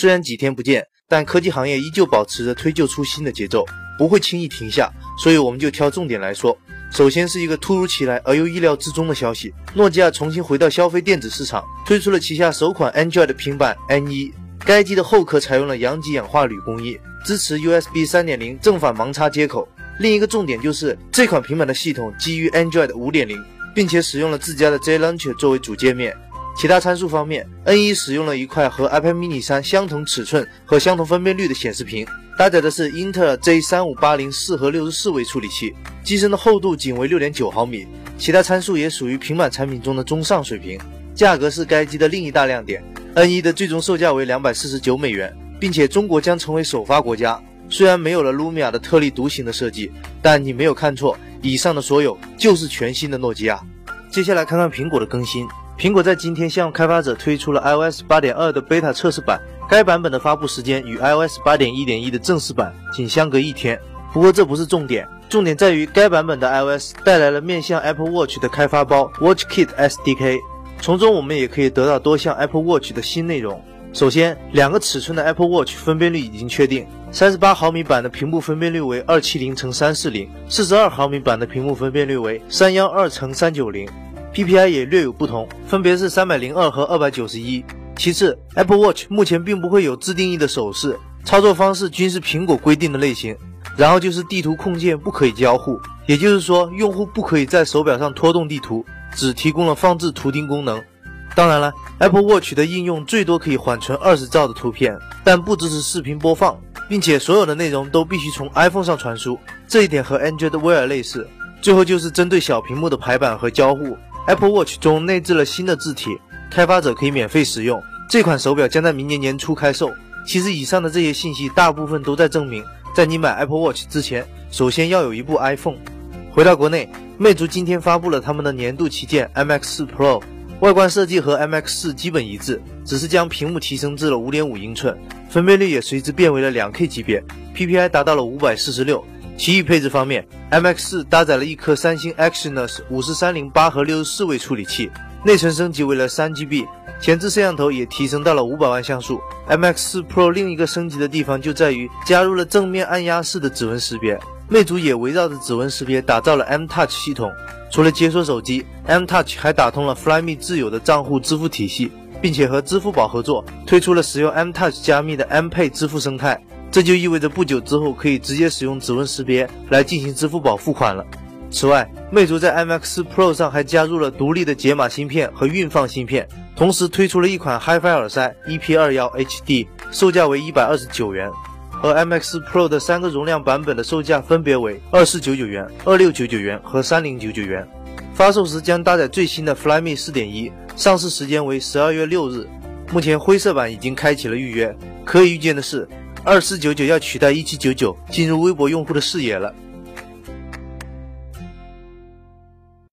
虽然几天不见，但科技行业依旧保持着推旧出新的节奏，不会轻易停下。所以我们就挑重点来说。首先是一个突如其来而又意料之中的消息：诺基亚重新回到消费电子市场，推出了旗下首款 Android 平板 N1。该机的后壳采用了阳极氧化铝工艺，支持 USB 3.0正反盲插接口。另一个重点就是这款平板的系统基于 Android 5.0，并且使用了自家的 J Launcher 作为主界面。其他参数方面，N1 使用了一块和 iPad mini 3相同尺寸和相同分辨率的显示屏，搭载的是英特尔 J3580 四核六十四位处理器，机身的厚度仅为六点九毫米。其他参数也属于平板产品中的中上水平。价格是该机的另一大亮点，N1 的最终售价为两百四十九美元，并且中国将成为首发国家。虽然没有了 Lumia 的特立独行的设计，但你没有看错，以上的所有就是全新的诺基亚。接下来看看苹果的更新。苹果在今天向开发者推出了 iOS 8.2的 beta 测试版，该版本的发布时间与 iOS 8.1.1的正式版仅相隔一天。不过这不是重点，重点在于该版本的 iOS 带来了面向 Apple Watch 的开发包 WatchKit SDK，从中我们也可以得到多项 Apple Watch 的新内容。首先，两个尺寸的 Apple Watch 分辨率已经确定，三十八毫米版的屏幕分辨率为二七零乘三四零，四十二毫米版的屏幕分辨率为三幺二乘三九零。PPI 也略有不同，分别是三百零二和二百九十一。其次，Apple Watch 目前并不会有自定义的手势，操作方式均是苹果规定的类型。然后就是地图控件不可以交互，也就是说，用户不可以在手表上拖动地图，只提供了放置图钉功能。当然了，Apple Watch 的应用最多可以缓存二十兆的图片，但不支持视频播放，并且所有的内容都必须从 iPhone 上传输，这一点和 Android Wear 类似。最后就是针对小屏幕的排版和交互。Apple Watch 中内置了新的字体，开发者可以免费使用。这款手表将在明年年初开售。其实以上的这些信息大部分都在证明，在你买 Apple Watch 之前，首先要有一部 iPhone。回到国内，魅族今天发布了他们的年度旗舰 MX4 Pro，外观设计和 MX4 基本一致，只是将屏幕提升至了5.5英寸，分辨率也随之变为了 2K 级别，PPI 达到了546。其余配置方面，MX4 搭载了一颗三星 Exynos 五四三零八核六十四位处理器，内存升级为了三 GB，前置摄像头也提升到了五百万像素。MX4 Pro 另一个升级的地方就在于加入了正面按压式的指纹识别，魅族也围绕着指纹识别打造了 M Touch 系统。除了解锁手机，M Touch 还打通了 Flyme 自有的账户支付体系，并且和支付宝合作推出了使用 M Touch 加密的 M Pay 支付生态。这就意味着不久之后可以直接使用指纹识别来进行支付宝付款了。此外，魅族在 MX Pro 上还加入了独立的解码芯片和运放芯片，同时推出了一款 HiFi 耳塞 EP21 HD，售价为一百二十九元，和 MX Pro 的三个容量版本的售价分别为二四九九元、二六九九元和三零九九元。发售时将搭载最新的 Flyme 4.1，上市时间为十二月六日。目前灰色版已经开启了预约，可以预见的是。二四九九要取代一七九九进入微博用户的视野了。